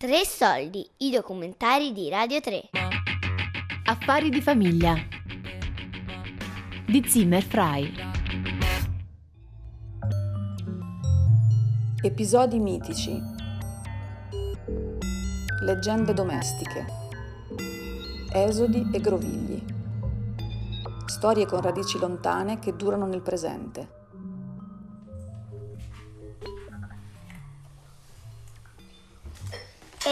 Tre soldi, i documentari di Radio 3. Affari di famiglia. Di Zimmer Frei. Episodi mitici. Leggende domestiche. Esodi e grovigli. Storie con radici lontane che durano nel presente.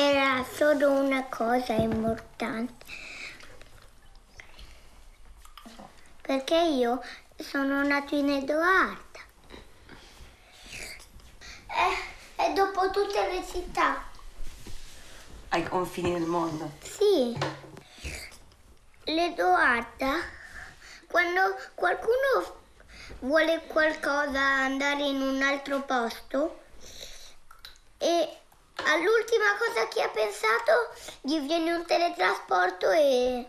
Era solo una cosa importante. Perché io sono nato in Edoarda. E, e dopo tutte le città. Ai confini del mondo. Sì. L'Edoarda, quando qualcuno vuole qualcosa andare in un altro posto e all'ultima cosa che ha pensato gli viene un teletrasporto e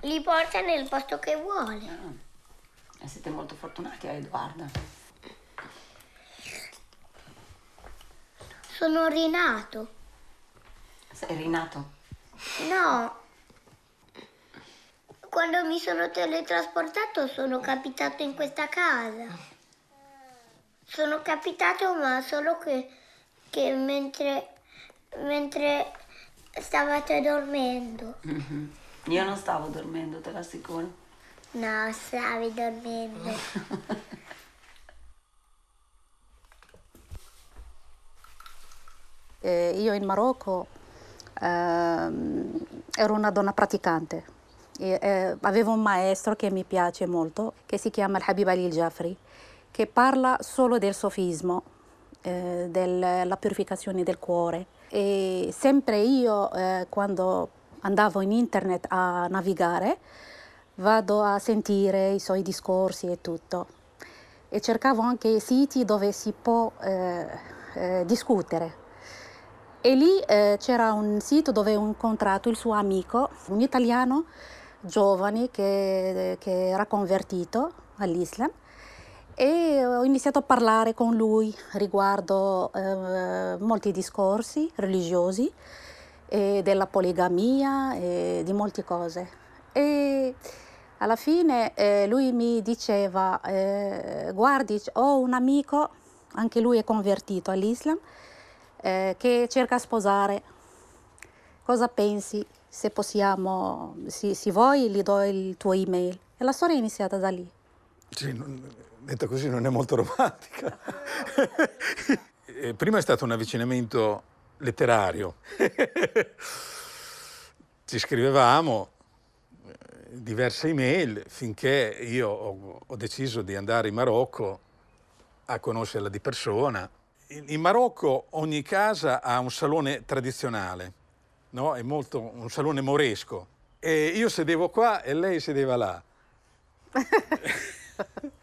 li porta nel posto che vuole. Ah. E siete molto fortunati a Edoarda. Sono rinato. Sei rinato? No. Quando mi sono teletrasportato sono capitato in questa casa. Sono capitato ma solo che, che mentre, mentre stavate dormendo. Mhm. Io non stavo dormendo, te l'assicuro. No, stavi dormendo. Eh, io in Marocco ehm, ero una donna praticante. E, eh, avevo un maestro che mi piace molto, che si chiama Habib Ali Jafri, che parla solo del sofismo, eh, della purificazione del cuore. E sempre io, eh, quando andavo in internet a navigare, vado a sentire i suoi discorsi e tutto. E cercavo anche siti dove si può eh, eh, discutere. E lì eh, c'era un sito dove ho incontrato il suo amico, un italiano giovane che, che era convertito all'Islam e ho iniziato a parlare con lui riguardo eh, molti discorsi religiosi, e della poligamia e di molte cose. E alla fine eh, lui mi diceva, eh, guardi, ho un amico, anche lui è convertito all'Islam, eh, che cerca di sposare. Cosa pensi? Se possiamo, se, se vuoi, gli do il tuo email. E la storia è iniziata da lì. Sì, non, detta così non è molto romantica. Eh, Prima è stato un avvicinamento letterario. Ci scrivevamo eh, diverse email finché io ho, ho deciso di andare in Marocco a conoscerla di persona. In, in Marocco ogni casa ha un salone tradizionale, no? È molto un salone moresco. E io sedevo qua e lei sedeva là.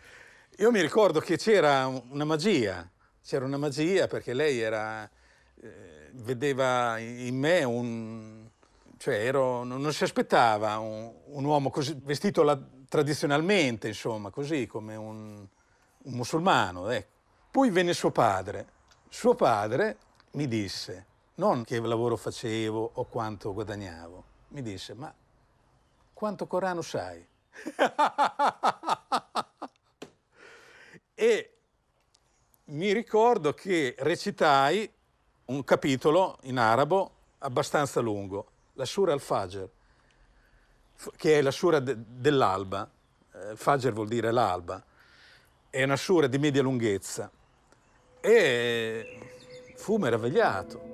Io mi ricordo che c'era un- una magia, c'era una magia perché lei era, eh, vedeva in me un, cioè ero, non, non si aspettava un, un uomo così vestito la- tradizionalmente, insomma, così come un, un musulmano. ecco. Poi venne suo padre. Suo padre mi disse, non che lavoro facevo o quanto guadagnavo, mi disse, ma quanto Corano sai? e mi ricordo che recitai un capitolo in arabo abbastanza lungo, la Sura al-Fajr, f- che è la Sura de- dell'alba. Eh, Fajr vuol dire l'alba. È una Sura di media lunghezza. E fu meravigliato.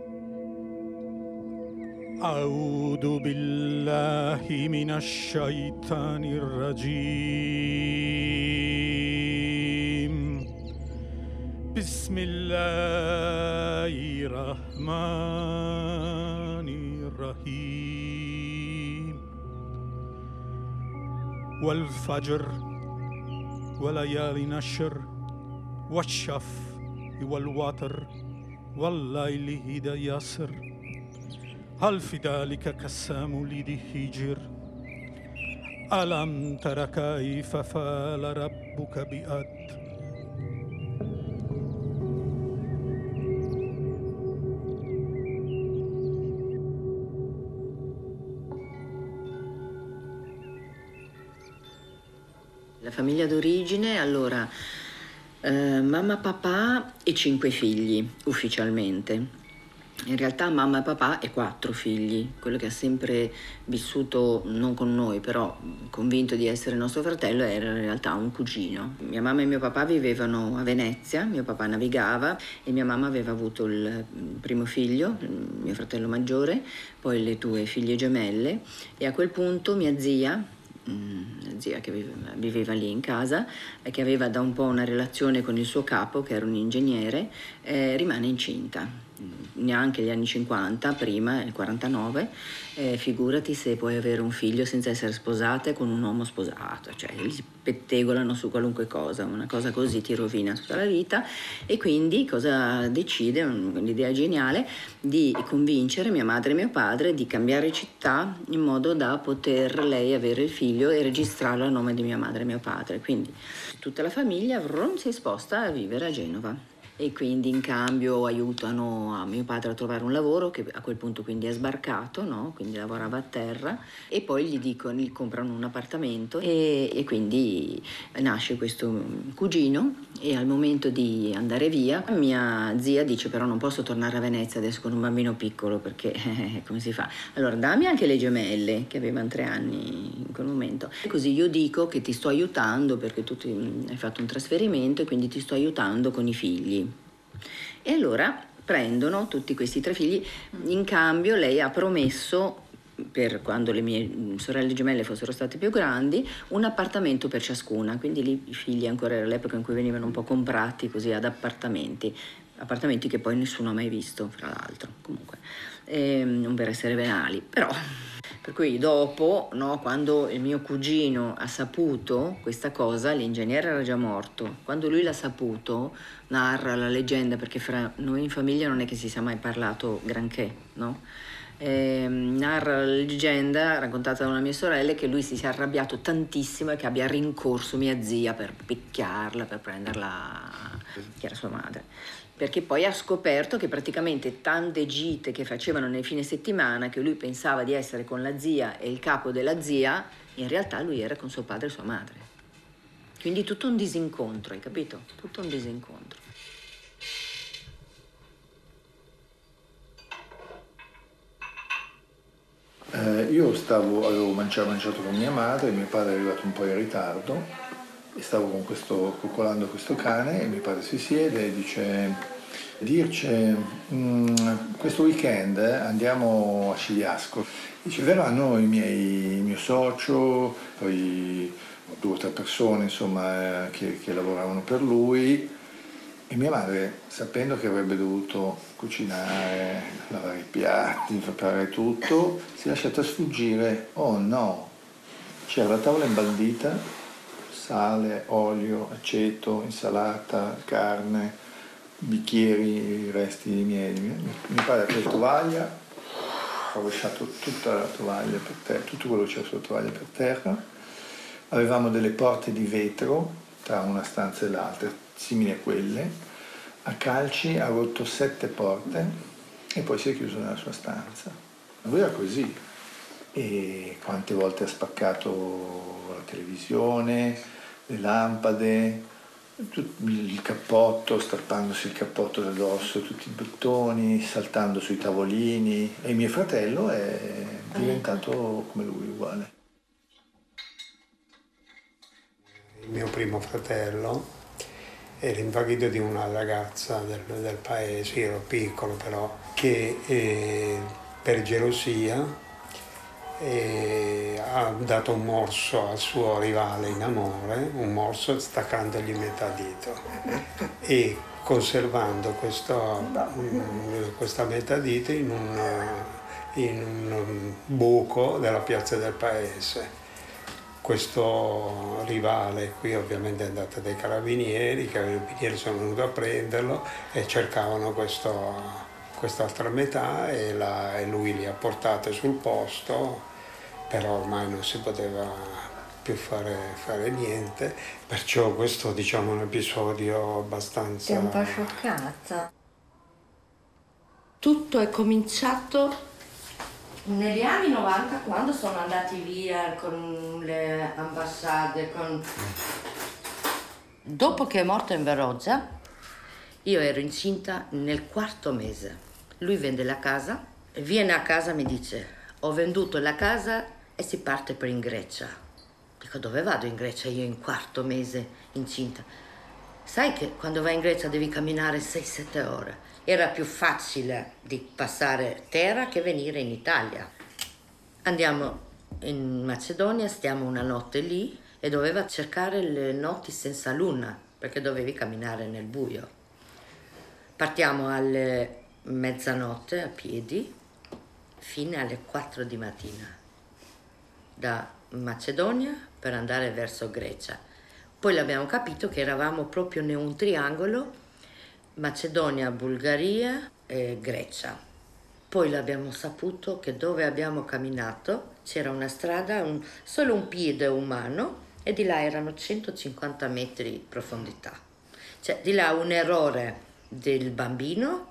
أعوذ بالله من الشيطان الرجيم بسم الله الرحمن الرحيم. والفجر وليال نشر والشف والوتر والليل إذا يسر. هل في ذلك كسام لذي حجر ألم تر كيف فعل ربك بأد famiglia d'origine, allora, eh, mamma, papà e cinque figli ufficialmente. In realtà mamma e papà e quattro figli, quello che ha sempre vissuto non con noi, però convinto di essere nostro fratello era in realtà un cugino. Mia mamma e mio papà vivevano a Venezia, mio papà navigava e mia mamma aveva avuto il primo figlio, mio fratello maggiore, poi le due figlie gemelle e a quel punto mia zia, mm, zia che viveva, viveva, lì in casa e che aveva da un po' una relazione con il suo capo, che era un ingegnere, eh, rimane incinta neanche gli anni 50, prima, il 49, eh, figurati se puoi avere un figlio senza essere sposata e con un uomo sposato, cioè li pettegolano su qualunque cosa, una cosa così ti rovina tutta la vita. E quindi cosa decide, un'idea geniale, di convincere mia madre e mio padre di cambiare città in modo da poter lei avere il figlio e registrarlo a nome di mia madre e mio padre, quindi tutta la famiglia vrum, si sposta a vivere a Genova e quindi in cambio aiutano a mio padre a trovare un lavoro che a quel punto quindi è sbarcato, no? quindi lavorava a terra e poi gli dicono, gli comprano un appartamento e, e quindi nasce questo cugino e al momento di andare via mia zia dice però non posso tornare a Venezia adesso con un bambino piccolo perché eh, come si fa? Allora dammi anche le gemelle che avevano tre anni in quel momento. E così io dico che ti sto aiutando perché tu ti, hai fatto un trasferimento e quindi ti sto aiutando con i figli. E allora prendono tutti questi tre figli, in cambio lei ha promesso per quando le mie sorelle gemelle fossero state più grandi, un appartamento per ciascuna, quindi lì i figli ancora era l'epoca in cui venivano un po' comprati così ad appartamenti, appartamenti che poi nessuno ha mai visto, fra l'altro, comunque, e, ehm, non per essere venali, però per cui dopo, no, quando il mio cugino ha saputo questa cosa, l'ingegnere era già morto, quando lui l'ha saputo, narra la leggenda, perché fra noi in famiglia non è che si sia mai parlato granché, no? Eh, narra la leggenda raccontata da una mia sorella che lui si sia arrabbiato tantissimo e che abbia rincorso mia zia per picchiarla, per prenderla, che era sua madre perché poi ha scoperto che praticamente tante gite che facevano nel fine settimana, che lui pensava di essere con la zia e il capo della zia, in realtà lui era con suo padre e sua madre. Quindi tutto un disincontro, hai capito? Tutto un disincontro. Eh, io stavo, avevo mangiato, mangiato con mia madre, mio padre è arrivato un po' in ritardo stavo con questo, coccolando questo cane e mio padre si siede e dice Dirce, mm, questo weekend eh, andiamo a Scigliasco. Dice, verranno i miei, il mio socio, poi due o tre persone insomma, eh, che, che lavoravano per lui e mia madre, sapendo che avrebbe dovuto cucinare, lavare i piatti, preparare tutto, si è lasciata sfuggire. Oh no, c'era la tavola imbandita sale, olio, aceto, insalata, carne, bicchieri, resti miei. Mio padre ha preso tovaglia, ha rovesciato tutta la tovaglia per terra, tutto quello che c'era sulla tovaglia per terra. Avevamo delle porte di vetro tra una stanza e l'altra, simili a quelle. A calci ha rotto sette porte e poi si è chiuso nella sua stanza. Lui era così. E quante volte ha spaccato la televisione, le lampade, il cappotto, strappandosi il cappotto da dosso, tutti i bottoni, saltando sui tavolini e mio fratello è diventato come lui, uguale. Il mio primo fratello era invaghito di una ragazza del, del paese, ero piccolo però, che eh, per gelosia e ha dato un morso al suo rivale in amore, un morso staccandogli metà dito e conservando questo, questa metà dito in un, in un buco della piazza del paese. Questo rivale qui ovviamente è andato dai carabinieri, i carabinieri sono venuti a prenderlo e cercavano questo, quest'altra metà e, la, e lui li ha portate sul posto però ormai non si poteva più fare, fare niente, perciò questo diciamo, è un episodio abbastanza... Sei un po' scioccata. Tutto è cominciato Negli anni 90, quando sono andati via con le ambassade, con... dopo che è morto in Veroggia, io ero incinta nel quarto mese. Lui vende la casa, viene a casa e mi dice, ho venduto la casa e si parte per in Grecia. Dico, dove vado in Grecia io in quarto mese incinta? Sai che quando vai in Grecia devi camminare 6-7 ore. Era più facile di passare terra che venire in Italia. Andiamo in Macedonia, stiamo una notte lì e doveva cercare le notti senza luna perché dovevi camminare nel buio. Partiamo alle mezzanotte a piedi fino alle 4 di mattina da Macedonia per andare verso Grecia. Poi abbiamo capito che eravamo proprio in un triangolo Macedonia, Bulgaria e Grecia. Poi l'abbiamo saputo che dove abbiamo camminato c'era una strada, un, solo un piede umano e di là erano 150 metri di profondità. Cioè di là un errore del bambino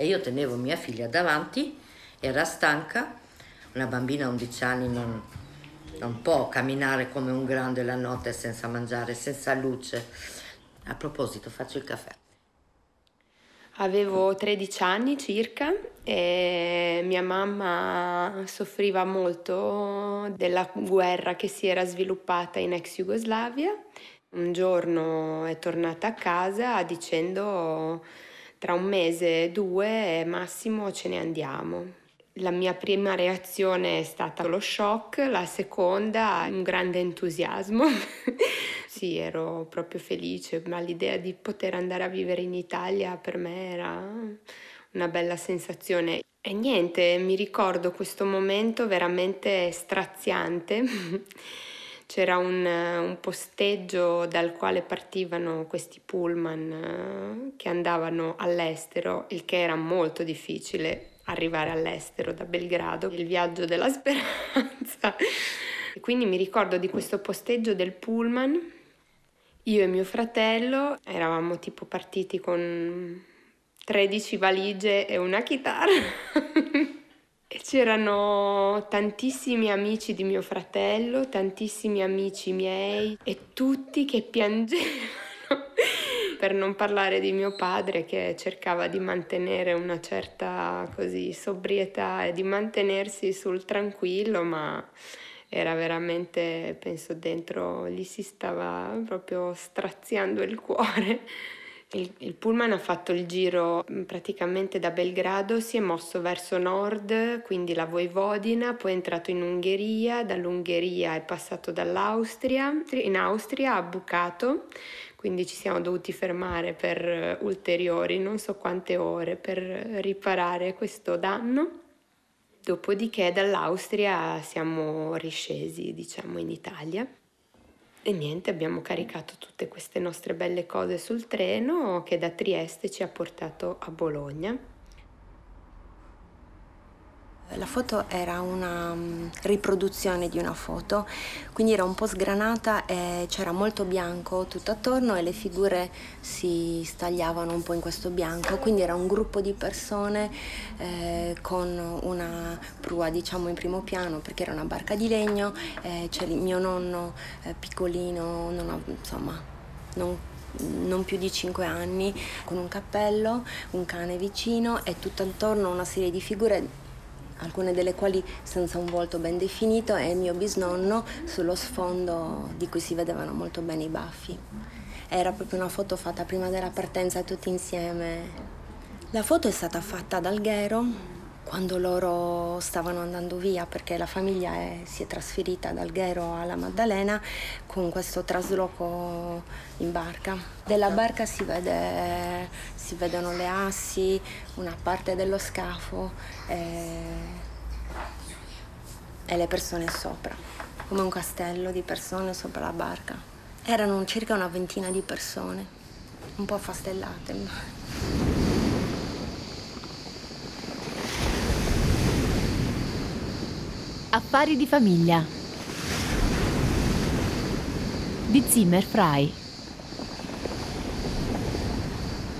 e io tenevo mia figlia davanti, era stanca, una bambina a 11 anni non, non può camminare come un grande la notte senza mangiare, senza luce a proposito, faccio il caffè. Avevo 13 anni circa e mia mamma soffriva molto della guerra che si era sviluppata in ex Jugoslavia. Un giorno è tornata a casa dicendo tra un mese due massimo ce ne andiamo. La mia prima reazione è stata lo shock, la seconda un grande entusiasmo. sì, ero proprio felice, ma l'idea di poter andare a vivere in Italia per me era una bella sensazione. E niente, mi ricordo questo momento veramente straziante. C'era un, un, posteggio dal quale partivano questi pullman eh, che andavano all'estero, il che era molto difficile arrivare all'estero da Belgrado, il viaggio della speranza. E quindi mi ricordo di questo posteggio del pullman. Io e mio fratello eravamo tipo partiti con 13 valigie e una chitarra. C'erano tantissimi amici di mio fratello, tantissimi amici miei e tutti che piangevano per non parlare di mio padre che cercava di mantenere una certa così sobrietà e di mantenersi sul tranquillo, ma era veramente, penso dentro, gli si stava proprio straziando il cuore. Il, il, pullman ha fatto il giro praticamente da Belgrado, si è mosso verso nord, quindi la Voivodina, poi è entrato in Ungheria, dall'Ungheria è passato dall'Austria, in Austria ha bucato quindi ci siamo dovuti fermare per ulteriori non so quante ore per riparare questo danno. Dopodiché dall'Austria siamo riscesi, diciamo, in Italia. E niente, abbiamo caricato tutte queste nostre belle cose sul treno che da Trieste ci ha portato a Bologna. La foto era una um, riproduzione di una foto, quindi era un po' sgranata e c'era molto bianco tutto attorno e le figure si stagliavano un po' in questo bianco, quindi era un gruppo di persone eh, con una prua diciamo in primo piano perché era una barca di legno, eh, c'è il mio nonno eh, piccolino, non, insomma, non non più di 5 anni, con un cappello, un cane vicino e tutto attorno una serie di figure alcune delle quali senza un volto ben definito e il mio bisnonno sullo sfondo di cui si vedevano molto bene i baffi. Era proprio una foto fatta prima della partenza tutti insieme. La foto è stata fatta ad Alghero quando loro stavano andando via perché la famiglia è, si è trasferita da Alghero alla Maddalena con questo trasloco in barca. Della barca si, vede, si vedono le assi, una parte dello scafo e, e le persone sopra, come un castello di persone sopra la barca. Erano circa una ventina di persone, un po' affastellate. Affari di famiglia di Zimmer Fry.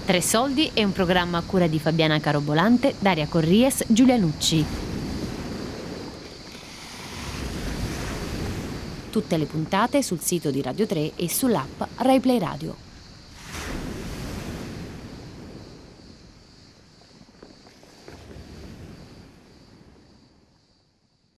Tre Soldi è un programma a cura di Fabiana Carobolante, Daria Corries, Giulia Nucci. Tutte le puntate sul sito di Radio 3 e sull'app RaiPlay Radio.